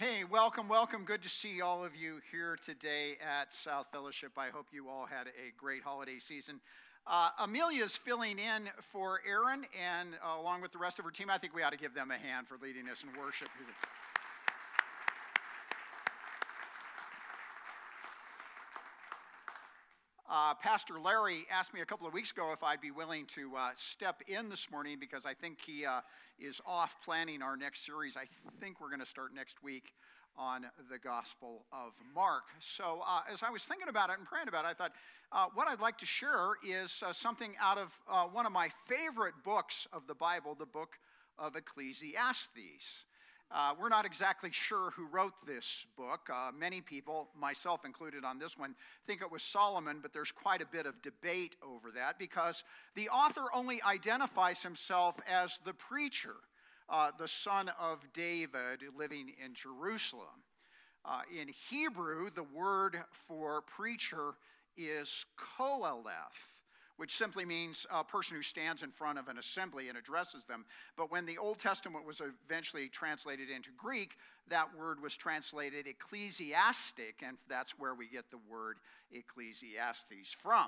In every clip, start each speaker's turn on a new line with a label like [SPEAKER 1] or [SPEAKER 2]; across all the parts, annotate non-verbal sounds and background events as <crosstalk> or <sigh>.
[SPEAKER 1] Hey, welcome, welcome. Good to see all of you here today at South Fellowship. I hope you all had a great holiday season. Uh, Amelia's filling in for Aaron, and uh, along with the rest of her team, I think we ought to give them a hand for leading us in worship. Uh, Pastor Larry asked me a couple of weeks ago if I'd be willing to uh, step in this morning because I think he uh, is off planning our next series. I think we're going to start next week on the Gospel of Mark. So, uh, as I was thinking about it and praying about it, I thought uh, what I'd like to share is uh, something out of one of my favorite books of the Bible, the book of Ecclesiastes. Uh, we're not exactly sure who wrote this book. Uh, many people, myself included on this one, think it was Solomon, but there's quite a bit of debate over that because the author only identifies himself as the preacher, uh, the son of David living in Jerusalem. Uh, in Hebrew, the word for preacher is koheleth which simply means a person who stands in front of an assembly and addresses them. But when the Old Testament was eventually translated into Greek, that word was translated ecclesiastic, and that's where we get the word Ecclesiastes from.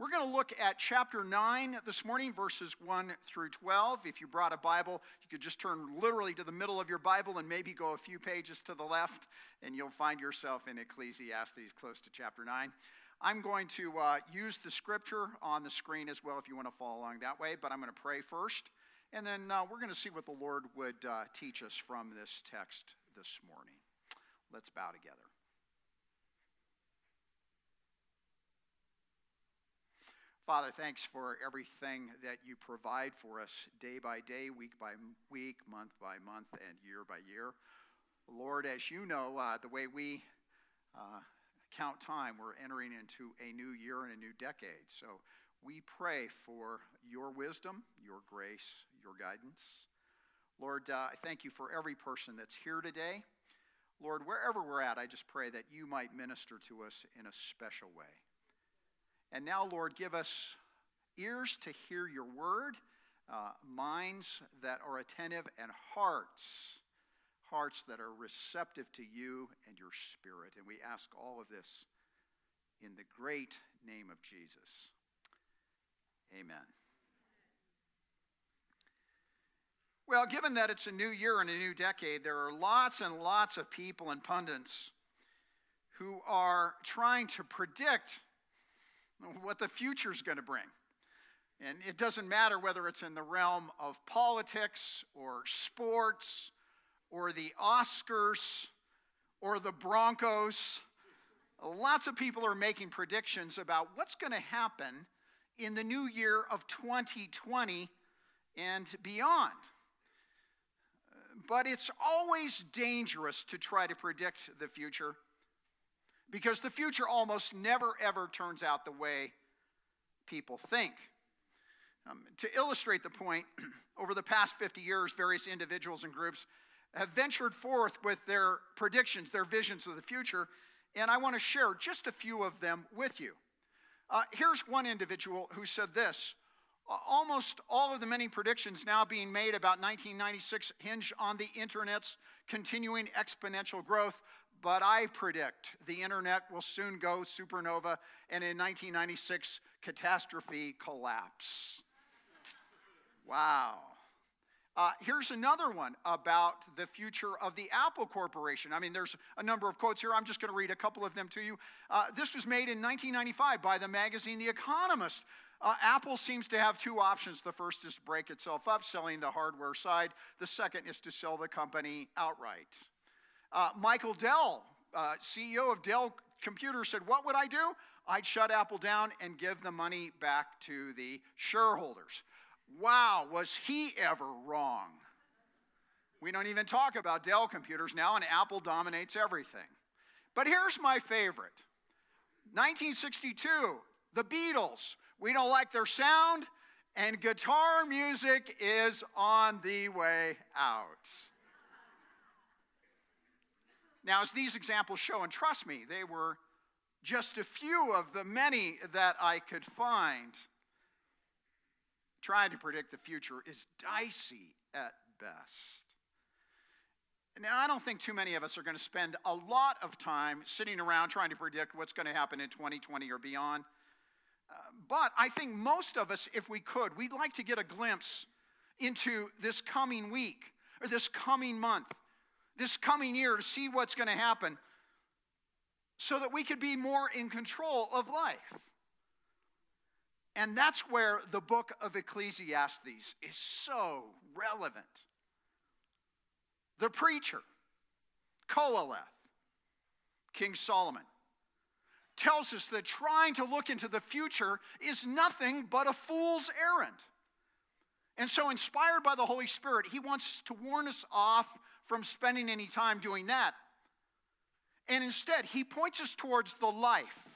[SPEAKER 1] We're going to look at chapter 9 this morning, verses 1 through 12. If you brought a Bible, you could just turn literally to the middle of your Bible and maybe go a few pages to the left, and you'll find yourself in Ecclesiastes close to chapter 9. I'm going to uh, use the scripture on the screen as well if you want to follow along that way, but I'm going to pray first, and then uh, we're going to see what the Lord would uh, teach us from this text this morning. Let's bow together. Father, thanks for everything that you provide for us day by day, week by week, month by month, and year by year. Lord, as you know, uh, the way we uh, count time. We're entering into a new year and a new decade. So we pray for your wisdom, your grace, your guidance. Lord, uh, I thank you for every person that's here today. Lord, wherever we're at, I just pray that you might minister to us in a special way. And now, Lord, give us ears to hear your word, uh, minds that are attentive, and hearts hearts that are receptive to you and your spirit. And we ask all of this in the great name of Jesus. Amen. Well, given that it's a new year and a new decade, there are lots and lots of people and pundits who are trying to predict what the future is going to bring. And it doesn't matter whether it's in the realm of politics or sports or the Oscars or the Broncos. Lots of people are making predictions about what's going to happen in the new year of 2020 and beyond. But it's always dangerous to try to predict the future because the future almost never ever turns out the way people think. Um, to illustrate the point, <clears throat> over the past 50 years, various individuals and groups have ventured forth with their predictions, their visions of the future, and I want to share just a few of them with you. Uh, here's one individual who said this Almost all of the many predictions now being made about 1996 hinge on the internet's continuing exponential growth, but I predict the internet will soon go supernova and in 1996 catastrophe collapse. Wow. Uh, here's another one about the future of the Apple Corporation. I mean, there's a number of quotes here. I'm just going to read a couple of them to you. Uh, this was made in 1995 by the magazine The Economist. Uh, Apple seems to have two options. The first is to break itself up, selling the hardware side. The second is to sell the company outright. Uh, Michael Dell, uh, CEO of Dell Computer, said, What would I do? I'd shut Apple down and give the money back to the shareholders. Wow, was he ever wrong? We don't even talk about Dell computers now, and Apple dominates everything. But here's my favorite 1962, the Beatles. We don't like their sound, and guitar music is on the way out. Now, as these examples show, and trust me, they were just a few of the many that I could find trying to predict the future is dicey at best. Now, I don't think too many of us are going to spend a lot of time sitting around trying to predict what's going to happen in 2020 or beyond. Uh, but I think most of us, if we could, we'd like to get a glimpse into this coming week or this coming month, this coming year to see what's going to happen so that we could be more in control of life. And that's where the book of Ecclesiastes is so relevant. The preacher, Qoheleth, King Solomon, tells us that trying to look into the future is nothing but a fool's errand. And so, inspired by the Holy Spirit, he wants to warn us off from spending any time doing that. And instead, he points us towards the life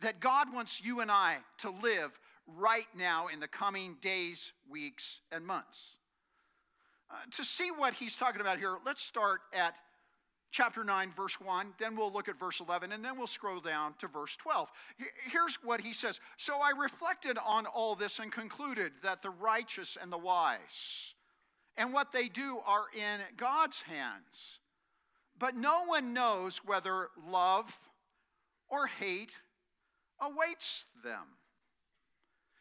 [SPEAKER 1] that God wants you and I to live right now in the coming days, weeks, and months. Uh, to see what he's talking about here, let's start at chapter 9, verse 1, then we'll look at verse 11, and then we'll scroll down to verse 12. Here's what he says So I reflected on all this and concluded that the righteous and the wise and what they do are in God's hands. But no one knows whether love or hate awaits them.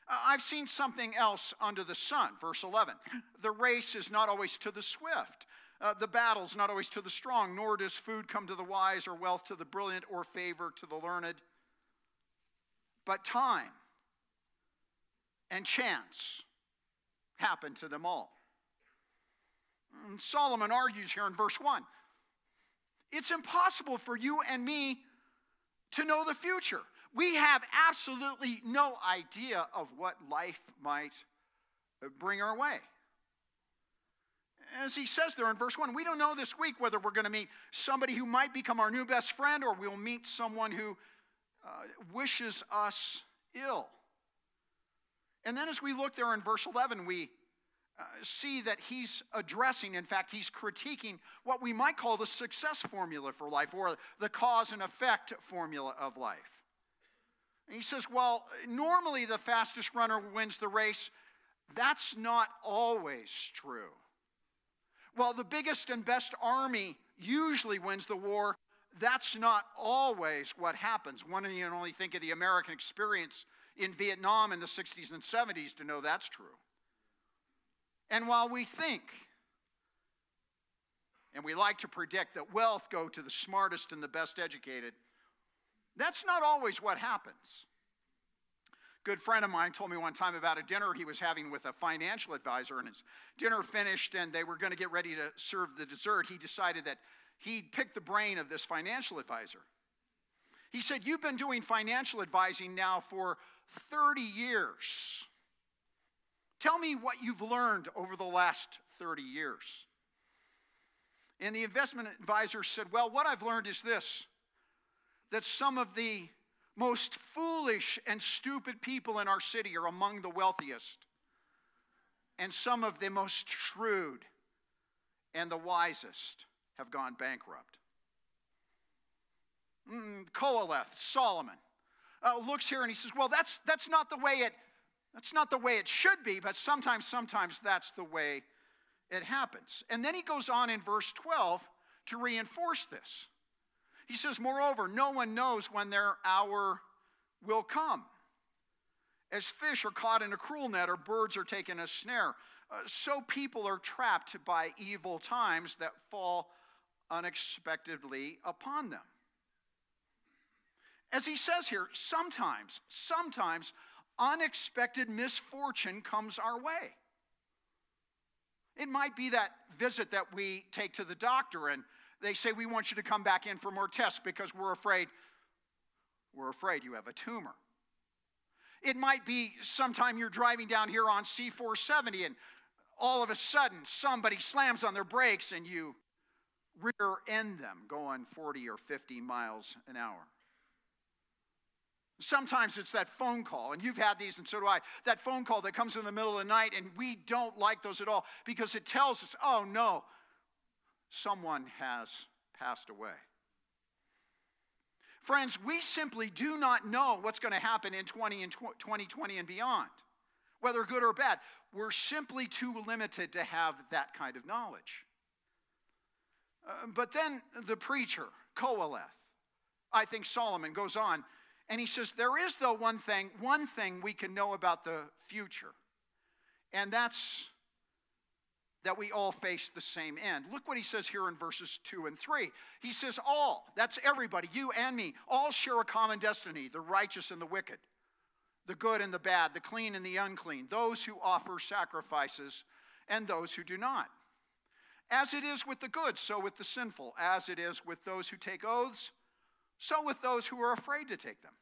[SPEAKER 1] Uh, I've seen something else under the sun. Verse 11. <gasps> The race is not always to the swift. Uh, the battle's not always to the strong, nor does food come to the wise, or wealth to the brilliant, or favor to the learned. But time and chance happen to them all. And Solomon argues here in verse 1 it's impossible for you and me to know the future. We have absolutely no idea of what life might bring our way. As he says there in verse 1, we don't know this week whether we're going to meet somebody who might become our new best friend or we'll meet someone who uh, wishes us ill. And then as we look there in verse 11, we uh, see that he's addressing, in fact, he's critiquing what we might call the success formula for life or the cause and effect formula of life. And he says, well, normally the fastest runner wins the race. That's not always true. Well, the biggest and best army usually wins the war. That's not always what happens. One can only think of the American experience in Vietnam in the 60s and 70s to know that's true. And while we think and we like to predict that wealth go to the smartest and the best educated, that's not always what happens. Good friend of mine told me one time about a dinner he was having with a financial advisor, and his dinner finished, and they were going to get ready to serve the dessert. He decided that he'd pick the brain of this financial advisor. He said, You've been doing financial advising now for 30 years. Tell me what you've learned over the last 30 years. And the investment advisor said, Well, what I've learned is this that some of the most foolish and stupid people in our city are among the wealthiest, and some of the most shrewd and the wisest have gone bankrupt. Mm, Qoheleth, Solomon, uh, looks here and he says, Well, that's, that's not the way it that's not the way it should be, but sometimes, sometimes that's the way it happens. And then he goes on in verse 12 to reinforce this. He says, Moreover, no one knows when their hour will come. As fish are caught in a cruel net or birds are taken in a snare, uh, so people are trapped by evil times that fall unexpectedly upon them. As he says here, sometimes, sometimes unexpected misfortune comes our way. It might be that visit that we take to the doctor and they say we want you to come back in for more tests because we're afraid we're afraid you have a tumor. It might be sometime you're driving down here on C470 and all of a sudden somebody slams on their brakes and you rear end them going 40 or 50 miles an hour. Sometimes it's that phone call, and you've had these, and so do I. That phone call that comes in the middle of the night, and we don't like those at all because it tells us, oh no, someone has passed away. Friends, we simply do not know what's going to happen in 20 and 2020 and beyond, whether good or bad. We're simply too limited to have that kind of knowledge. Uh, but then the preacher, Qoheleth, I think Solomon goes on, and he says, There is, though, one thing, one thing we can know about the future, and that's that we all face the same end. Look what he says here in verses 2 and 3. He says, All, that's everybody, you and me, all share a common destiny the righteous and the wicked, the good and the bad, the clean and the unclean, those who offer sacrifices and those who do not. As it is with the good, so with the sinful. As it is with those who take oaths, so with those who are afraid to take them.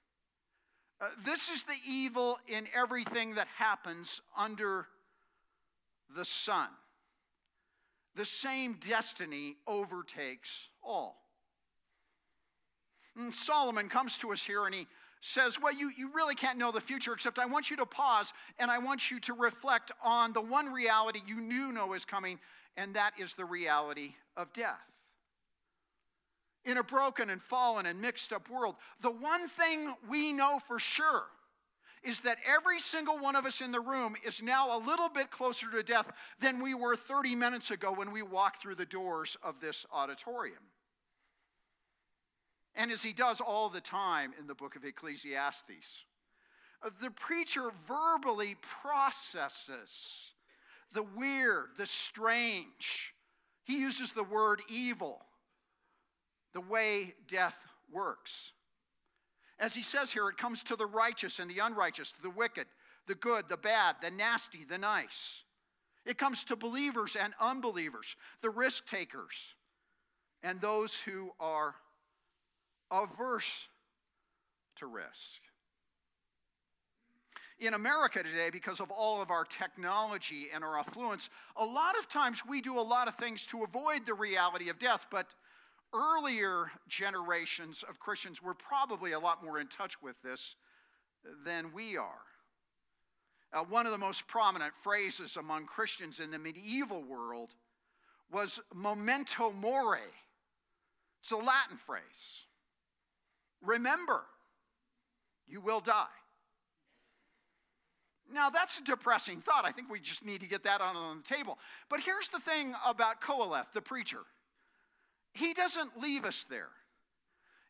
[SPEAKER 1] Uh, this is the evil in everything that happens under the sun the same destiny overtakes all. And Solomon comes to us here and he says, Well, you, you really can't know the future, except I want you to pause and I want you to reflect on the one reality you knew know is coming, and that is the reality of death. In a broken and fallen and mixed up world, the one thing we know for sure is that every single one of us in the room is now a little bit closer to death than we were 30 minutes ago when we walked through the doors of this auditorium. And as he does all the time in the book of Ecclesiastes, uh, the preacher verbally processes the weird, the strange. He uses the word evil, the way death works. As he says here, it comes to the righteous and the unrighteous, the wicked, the good, the bad, the nasty, the nice. It comes to believers and unbelievers, the risk takers, and those who are averse to risk. In America today, because of all of our technology and our affluence, a lot of times we do a lot of things to avoid the reality of death, but earlier generations of Christians were probably a lot more in touch with this than we are. Uh, one of the most prominent phrases among Christians in the medieval world was memento mori. It's a Latin phrase. Remember, you will die. Now, that's a depressing thought. I think we just need to get that on, the table. But here's the thing about Qoheleth, the preacher he doesn't leave us there.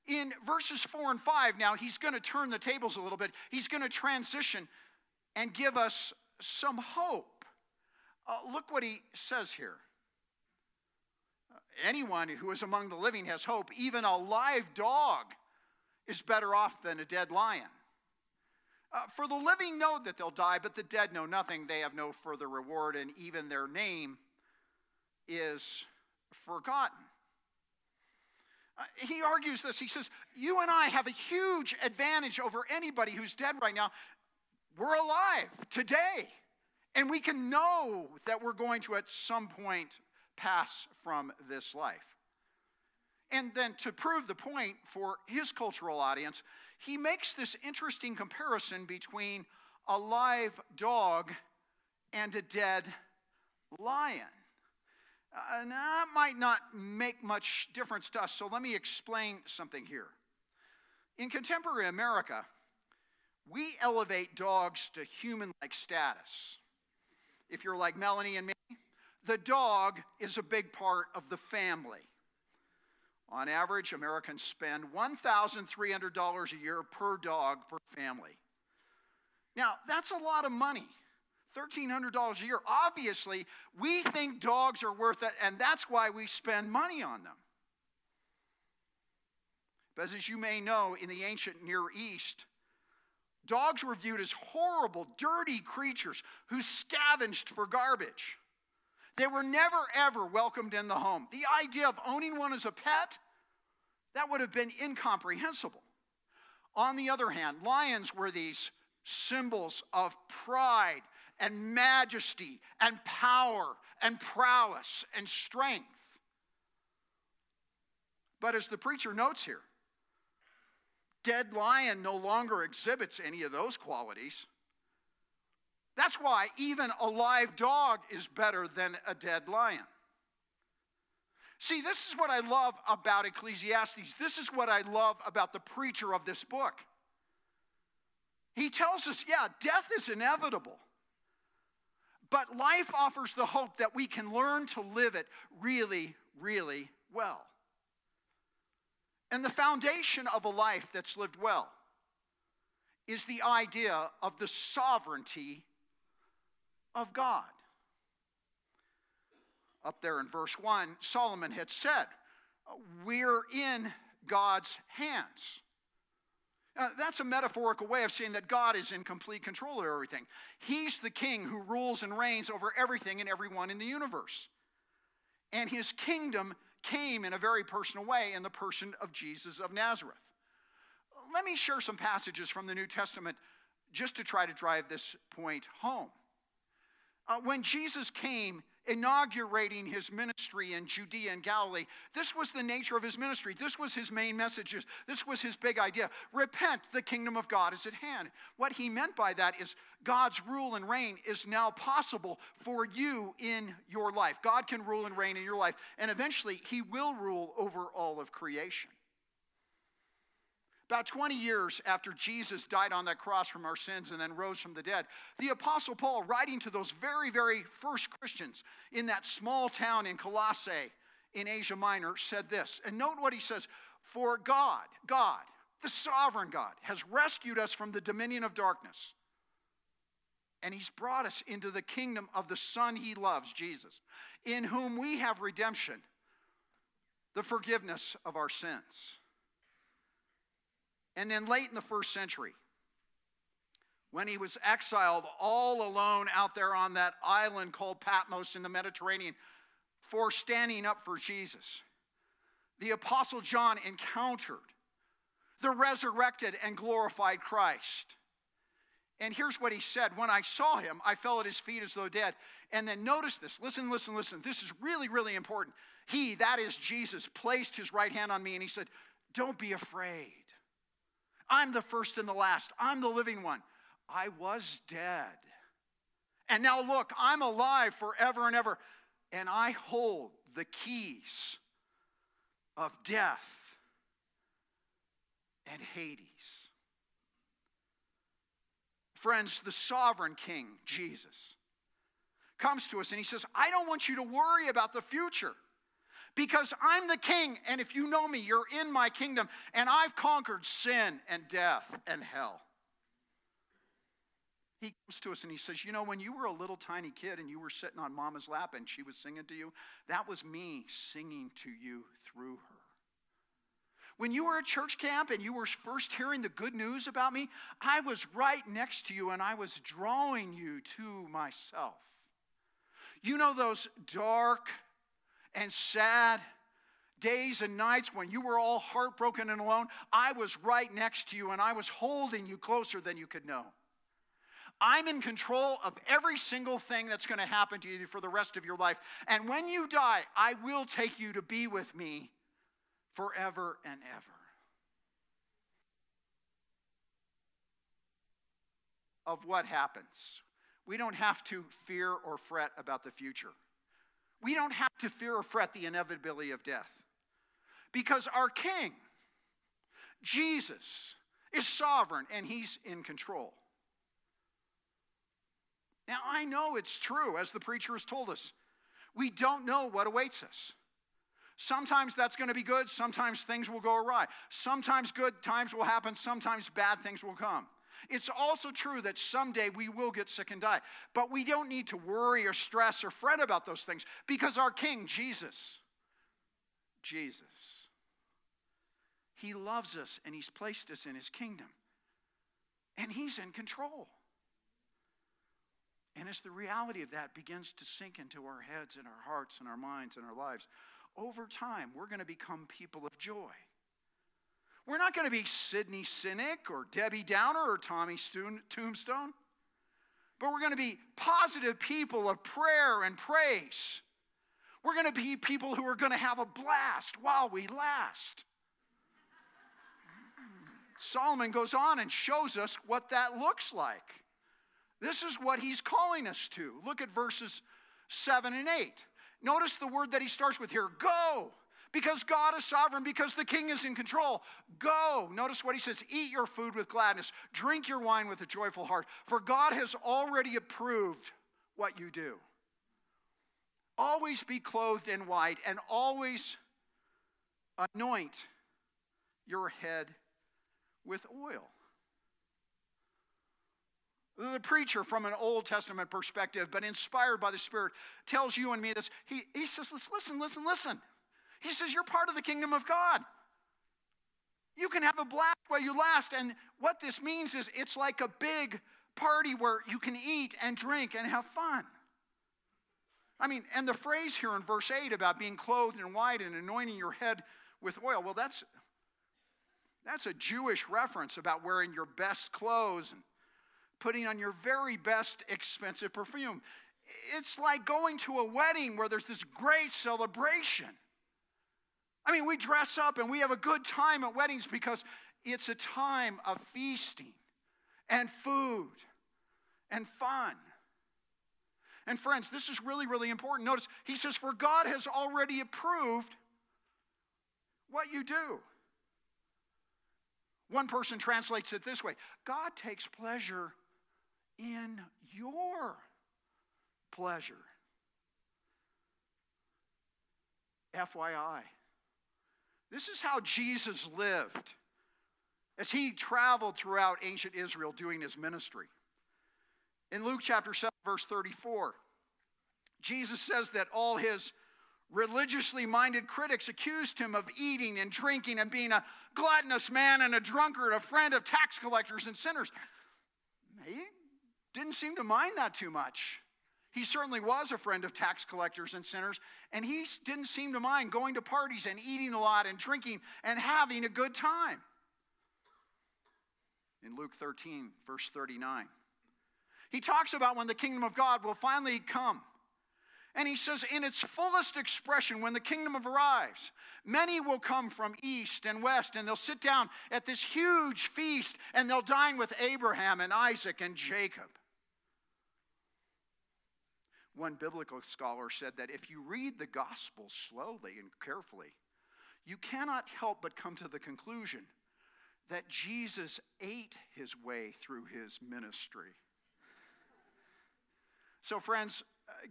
[SPEAKER 1] In verses 4 and 5, now he's going to turn the tables a little bit. He's going to transition and give us some hope. Uh, look what he says here. anyone who is among the living has hope. Even a live dog is better off than a dead lion. Uh, for the living know that they'll die, but the dead know nothing. They have no further reward, and even their name is forgotten. Uh, he argues this. He says, You and I have a huge advantage over anybody who's dead right now. We're alive today. And we can know that we're going to, at some point, pass from this life. And then to prove the point for his cultural audience, he makes this interesting comparison between a live dog and a dead lion. Uh, that might not make much difference to us, so let me explain something here. In contemporary America, we elevate dogs to human like status. If you're like Melanie and me, the dog is a big part of the family. On average, Americans spend $1,300 a year per dog per family. Now, that's a lot of money. $1,300 a year. Obviously, we think dogs are worth it, and that's why we spend money on them. But as you may know, in the ancient Near East, dogs were viewed as horrible, dirty creatures who scavenged for garbage. They were never, ever welcomed in the home. The idea of owning one as a pet, that would have been incomprehensible. On the other hand, lions were these symbols of pride and majesty and power and prowess and strength. But as the preacher notes here, dead lion no longer exhibits any of those qualities. That's why even a live dog is better than a dead lion. See, this is what I love about Ecclesiastes. This is what I love about the preacher of this book. He tells us, yeah, death is inevitable. But life offers the hope that we can learn to live it really, really well. And the foundation of a life that's lived well is the idea of the sovereignty of God. Up there in verse 1, Solomon had said, We're in God's hands. Uh, that's a metaphorical way of saying that God is in complete control of everything. He's the king who rules and reigns over everything and everyone in the universe. And his kingdom came in a very personal way in the person of Jesus of Nazareth. Let me share some passages from the New Testament just to try to drive this point home. Uh, when Jesus came, inaugurating his ministry in Judea and Galilee. This was the nature of his ministry. This was his main messages. This was his big idea. Repent, the kingdom of God is at hand. What he meant by that is God's rule and reign is now possible for you in your life. God can rule and reign in your life, and eventually he will rule over all of creation. About 20 years after Jesus died on that cross from our sins and then rose from the dead, the Apostle Paul, writing to those very, very first Christians in that small town in Colossae in Asia Minor, said this. And note what he says For God, God, the sovereign God, has rescued us from the dominion of darkness. And he's brought us into the kingdom of the Son he loves, Jesus, in whom we have redemption, the forgiveness of our sins. And then late in the first century, when he was exiled all alone out there on that island called Patmos in the Mediterranean for standing up for Jesus, the Apostle John encountered the resurrected and glorified Christ. And here's what he said When I saw him, I fell at his feet as though dead. And then notice this listen, listen, listen. This is really, really important. He, that is Jesus, placed his right hand on me and he said, Don't be afraid. I'm the first and the last. I'm the living one. I was dead. And now look, I'm alive forever and ever. And I hold the keys of death and Hades. Friends, the sovereign king, Jesus, comes to us and he says, I don't want you to worry about the future because I'm the king, and if you know me, you're in my kingdom, and I've conquered sin and death and hell. He comes to us and he says, You know, when you were a little tiny kid and you were sitting on mama's lap and she was singing to you, that was me singing to you through her. When you were at church camp and you were first hearing the good news about me, I was right next to you and I was drawing you to myself. You know those dark, and sad days and nights when you were all heartbroken and alone, I was right next to you and I was holding you closer than you could know. I'm in control of every single thing that's going to happen to you for the rest of your life. And when you die, I will take you to be with me forever and ever. Of what happens. We don't have to fear or fret about the future. We don't have to fear or fret the inevitability of death because our King, Jesus, is sovereign and he's in control. Now, I know it's true, as the preacher has told us. We don't know what awaits us. Sometimes that's going to be good, sometimes things will go awry. Sometimes good times will happen, sometimes bad things will come. It's also true that someday we will get sick and die. But we don't need to worry or stress or fret about those things because our King, Jesus, Jesus, He loves us and He's placed us in His kingdom. And He's in control. And as the reality of that begins to sink into our heads and our hearts and our minds and our lives, over time, we're going to become people of joy. We're not going to be Sidney Cynic or Debbie Downer or Tommy Tombstone, but we're going to be positive people of prayer and praise. We're going to be people who are going to have a blast while we last. Solomon goes on and shows us what that looks like. This is what he's calling us to. Look at verses 7 and 8. Notice the word that he starts with here go because God is sovereign, because the king is in control. Go. Notice what he says eat your food with gladness, drink your wine with a joyful heart, for God has already approved what you do. Always be clothed in white and always anoint your head with oil. The preacher, from an Old Testament perspective, but inspired by the Spirit, tells you and me this. He, he says, Listen, listen, listen. He says, You're part of the kingdom of God. You can have a blast while you last. And what this means is it's like a big party where you can eat and drink and have fun. I mean, and the phrase here in verse 8 about being clothed in white and anointing your head with oil, well, that's, that's a Jewish reference about wearing your best clothes and putting on your very best expensive perfume. It's like going to a wedding where there's this great celebration. I mean, we dress up and we have a good time at weddings because it's a time of feasting and food and fun. And friends, this is really, really important. Notice, he says, For God has already approved what you do. One person translates it this way God takes pleasure in your pleasure. FYI. This is how Jesus lived as he traveled throughout ancient Israel doing his ministry. In Luke chapter 7, verse 34, Jesus says that all his religiously minded critics accused him of eating and drinking and being a gluttonous man and a drunkard, a friend of tax collectors and sinners. He didn't seem to mind that too much. He certainly was a friend of tax collectors and sinners, and he didn't seem to mind going to parties and eating a lot and drinking and having a good time. In Luke 13, verse 39, he talks about when the kingdom of God will finally come. And he says, in its fullest expression, when the kingdom arrives, many will come from east and west, and they'll sit down at this huge feast, and they'll dine with Abraham and Isaac and Jacob. One biblical scholar said that if you read the gospel slowly and carefully, you cannot help but come to the conclusion that Jesus ate his way through his ministry. So, friends,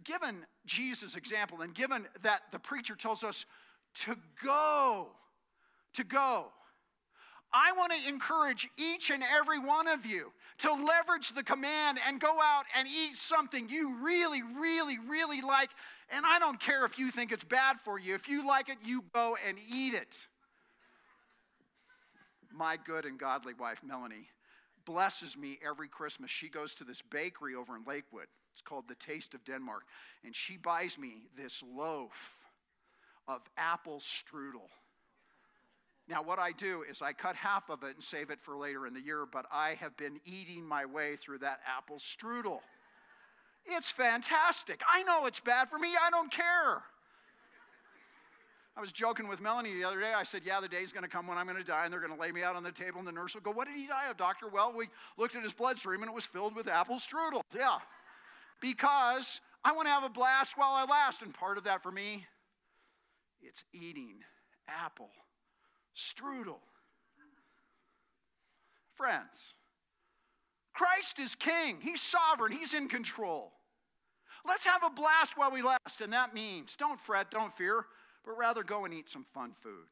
[SPEAKER 1] given Jesus' example and given that the preacher tells us to go, to go, I want to encourage each and every one of you to leverage the command and go out and eat something you really, really, really like. And I don't care if you think it's bad for you. If you like it, you go and eat it. My good and godly wife, Melanie, blesses me every Christmas. She goes to this bakery over in Lakewood. It's called The Taste of Denmark. And she buys me this loaf of apple strudel. Now, what I do is I cut half of it and save it for later in the year, but I have been eating my way through that apple strudel. It's fantastic. I know it's bad for me, I don't care. I was joking with Melanie the other day. I said, Yeah, the day's going to come when I'm going to die, and they're going to lay me out on the table, and the nurse will go, What did he die of, doctor? Well, we looked at his bloodstream, and it was filled with apple strudel. Yeah. Because I want to have a blast while I last, and part of that for me, it's eating apple strudel. Friends, Christ is king. He's sovereign. He's in control. Let's have a blast while we last, and that means don't fret, don't fear, but rather go and eat some fun food.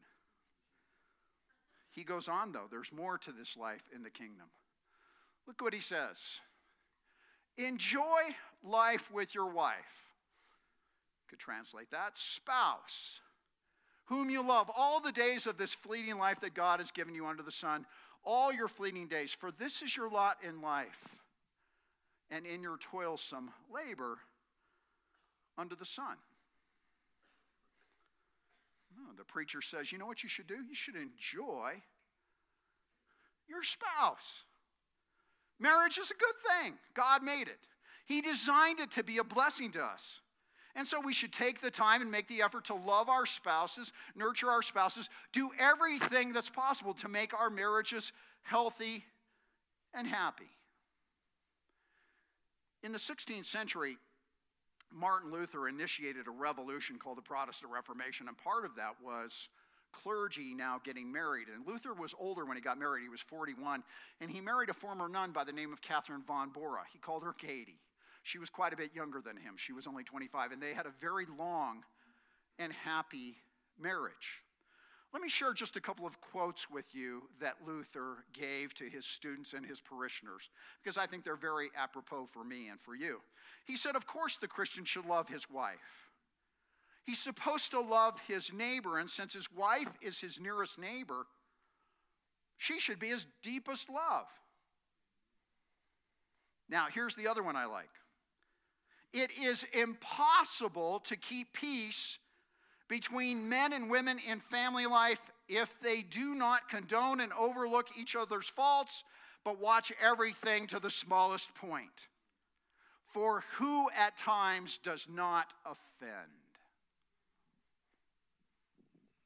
[SPEAKER 1] He goes on, though, there's more to this life in the kingdom. Look what he says Enjoy life with your wife. Could translate that spouse whom you love, all the days of this fleeting life that God has given you under the sun, all your fleeting days. For this is your lot in life, and in your toilsome labor under the sun. Oh, the preacher says, you know what you should do? You should enjoy your spouse. Marriage is a good thing. God made it. He designed it to be a blessing to us. And so we should take the time and make the effort to love our spouses, nurture our spouses, do everything that's possible to make our marriages healthy and happy. In the 16th century, Martin Luther initiated a revolution called the Protestant Reformation, and part of that was clergy now getting married. And Luther was older when he got married, he was 41, and he married a former nun by the name of Catherine von Bora. He called her Katie. She was quite a bit younger than him. She was only 25, and they had a very long and happy marriage. Let me share just a couple of quotes with you that Luther gave to his students and his parishioners, because I think they're very apropos for me and for you. He said, Of course, the Christian should love his wife. He's supposed to love his neighbor, and since his wife is his nearest neighbor, she should be his deepest love. Now, here's the other one I like it is impossible to keep peace between men and women in family life if they do not condone and overlook each other's faults, but watch everything to the smallest point. For who at times does not offend?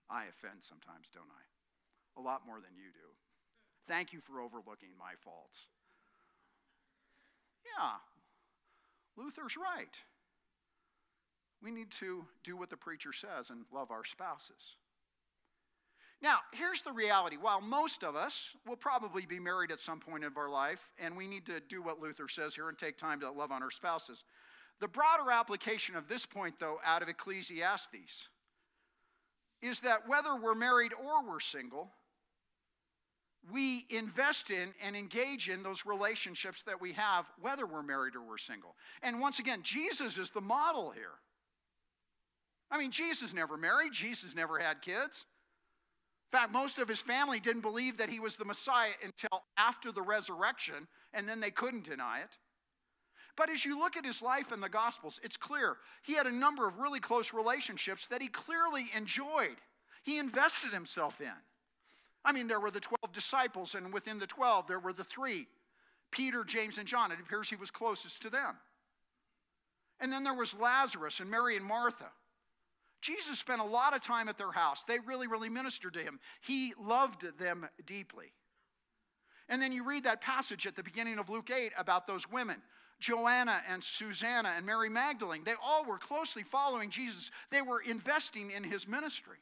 [SPEAKER 1] I offend sometimes, don't I? A lot more than you do. Thank you for overlooking my faults. Yeah, Luther's right. We need to do what the preacher says and love our spouses. Now, here's the reality. While most of us will probably be married at some point of our life, and we need to do what Luther says here and take time to love on our spouses, the broader application of this point, though, out of Ecclesiastes, is that whether we're married or we're single, we invest in and engage in those relationships that we have, whether we're married or we're single. And once again, Jesus is the model here. I mean, Jesus never married, Jesus never had kids. In fact, most of his family didn't believe that he was the Messiah until after the resurrection, and then they couldn't deny it. But as you look at his life in the Gospels, it's clear he had a number of really close relationships that he clearly enjoyed. He invested himself in. I mean, there were the 12 disciples, and within the 12, there were the three Peter, James, and John. It appears he was closest to them. And then there was Lazarus and Mary and Martha. Jesus spent a lot of time at their house. They really, really ministered to him. He loved them deeply. And then you read that passage at the beginning of Luke 8 about those women Joanna and Susanna and Mary Magdalene. They all were closely following Jesus, they were investing in his ministry.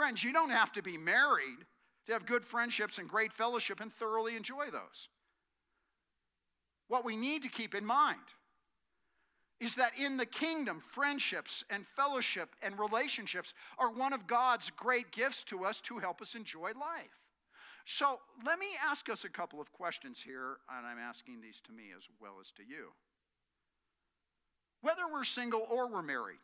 [SPEAKER 1] Friends, you don't have to be married to have good friendships and great fellowship and thoroughly enjoy those. What we need to keep in mind is that in the kingdom, friendships and fellowship and relationships are one of God's great gifts to us to help us enjoy life. So let me ask us a couple of questions here, and I'm asking these to me as well as to you. Whether we're single or we're married,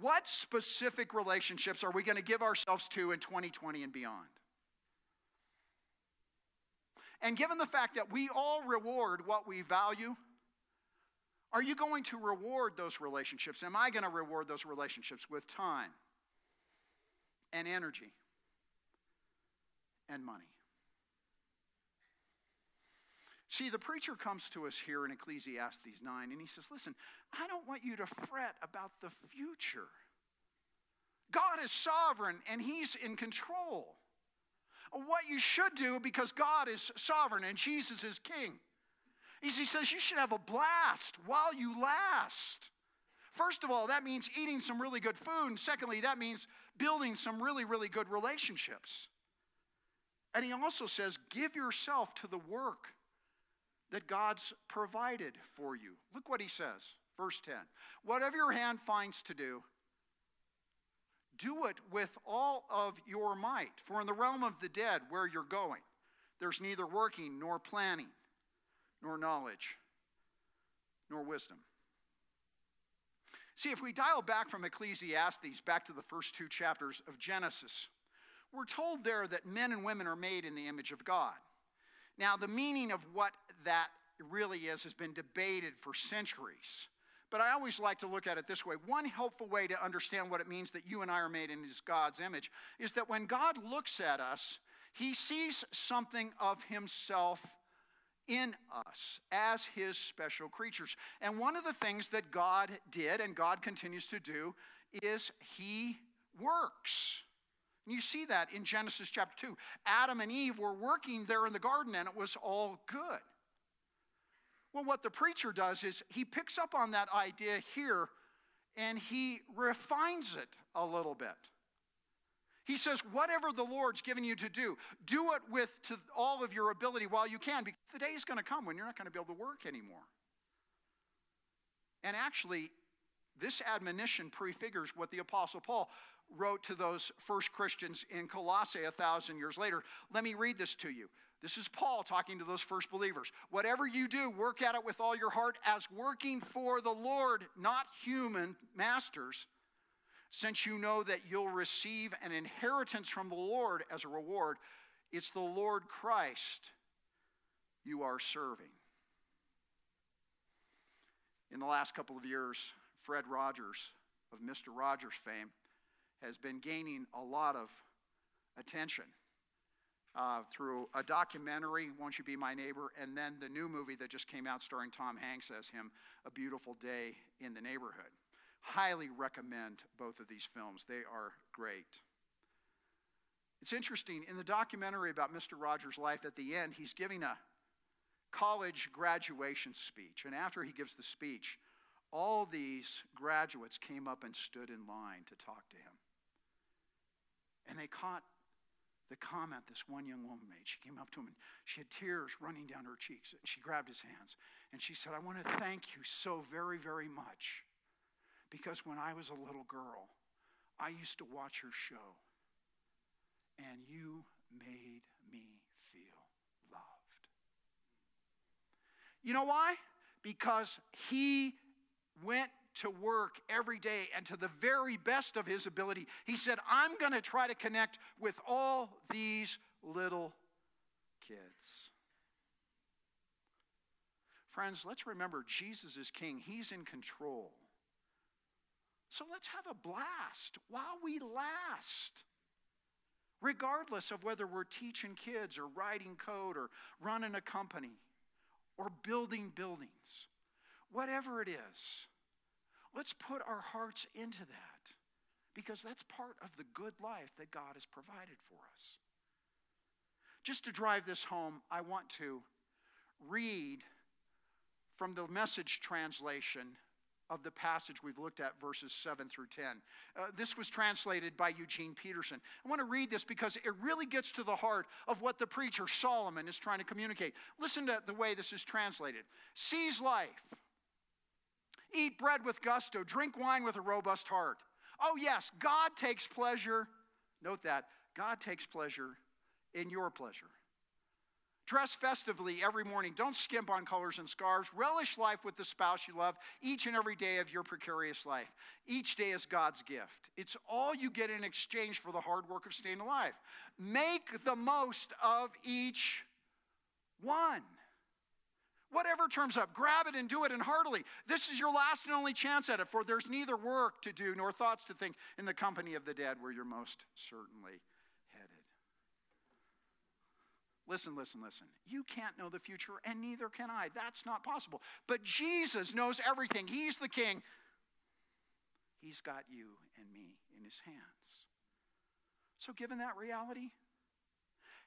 [SPEAKER 1] what specific relationships are we going to give ourselves to in 2020 and beyond? And given the fact that we all reward what we value, are you going to reward those relationships? Am I going to reward those relationships with time and energy and money? See, the preacher comes to us here in Ecclesiastes 9 and he says, Listen, I don't want you to fret about the future. God is sovereign and he's in control. What you should do, because God is sovereign and Jesus is king, is he says you should have a blast while you last. First of all, that means eating some really good food. And secondly, that means building some really, really good relationships. And he also says, give yourself to the work that God's provided for you. Look what he says, verse 10. Whatever your hand finds to do, do it with all of your might. For in the realm of the dead, where you're going, there's neither working nor planning nor knowledge, nor wisdom. See, if we dial back from Ecclesiastes back to the first two chapters of Genesis, we're told there that men and women are made in the image of God. Now, the meaning of what that really is has been debated for centuries. But I always like to look at it this way. One helpful way to understand what it means that you and I are made in God's image is that when God looks at us, he sees something of himself in us as his special creatures. And one of the things that God did and God continues to do is he works. And you see that in Genesis chapter 2. Adam and Eve were working there in the garden and it was all good. Well, what the preacher does is he picks up on that idea here and he refines it a little bit. He says, whatever the Lord's given you to do, do it with to all of your ability while you can, because the day is going to come when you're not going to be able to work anymore. And actually, this admonition prefigures what the Apostle Paul wrote to those first Christians in Colossae a thousand years later. Let me read this to you. This is Paul talking to those first believers. Whatever you do, work at it with all your heart as working for the Lord, not human masters, since you know that you'll receive an inheritance from the Lord as a reward. It's the Lord Christ you are serving. In the last couple of years, Fred Rogers of Mr. Rogers fame has been gaining a lot of attention uh, through a documentary, Won't You Be My Neighbor, and then the new movie that just came out starring Tom Hanks as him, A Beautiful Day in the Neighborhood. Highly recommend both of these films, they are great. It's interesting, in the documentary about Mr. Rogers' life, at the end, he's giving a college graduation speech. And after he gives the speech, all these graduates came up and stood in line to talk to him. And they caught the comment this one young woman made. She came up to him and she had tears running down her cheeks. And she grabbed his hands and she said, I want to thank you so very, very much because when I was a little girl, I used to watch your show and you made me feel loved. You know why? Because he went to work every day and to the very best of his ability, he said, I'm going to try to connect with all these little kids. Friends, let's remember Jesus is king, he's in control. So let's have a blast while we last. Regardless of whether we're teaching kids or writing code or running a company or building buildings, whatever it is. Let's put our hearts into that because that's part of the good life that God has provided for us. Just to drive this home, I want to read from the message translation of the passage we've looked at, verses 7 through 10. Uh, this was translated by Eugene Peterson. I want to read this because it really gets to the heart of what the preacher Solomon is trying to communicate. Listen to the way this is translated Seize life Eat bread with gusto, drink wine with a robust heart. Oh, yes, God takes pleasure. Note that God takes pleasure in your pleasure. Dress festively every morning. Don't skimp on colors and scarves. Relish life with the spouse you love each and every day of your precarious life. Each day is God's gift. It's all you get in exchange for the hard work of staying alive. Make the most of each one. Whatever turns up, grab it and do it and heartily. This is your last and only chance at it, for there's neither work to do nor thoughts to think in the company of the dead where you're most certainly headed. Listen, listen, listen. You can't know the future, and neither can I. That's not possible. But Jesus knows everything. He's the king. He's got you and me in his hands. So, given that reality,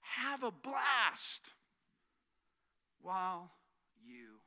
[SPEAKER 1] have a blast while you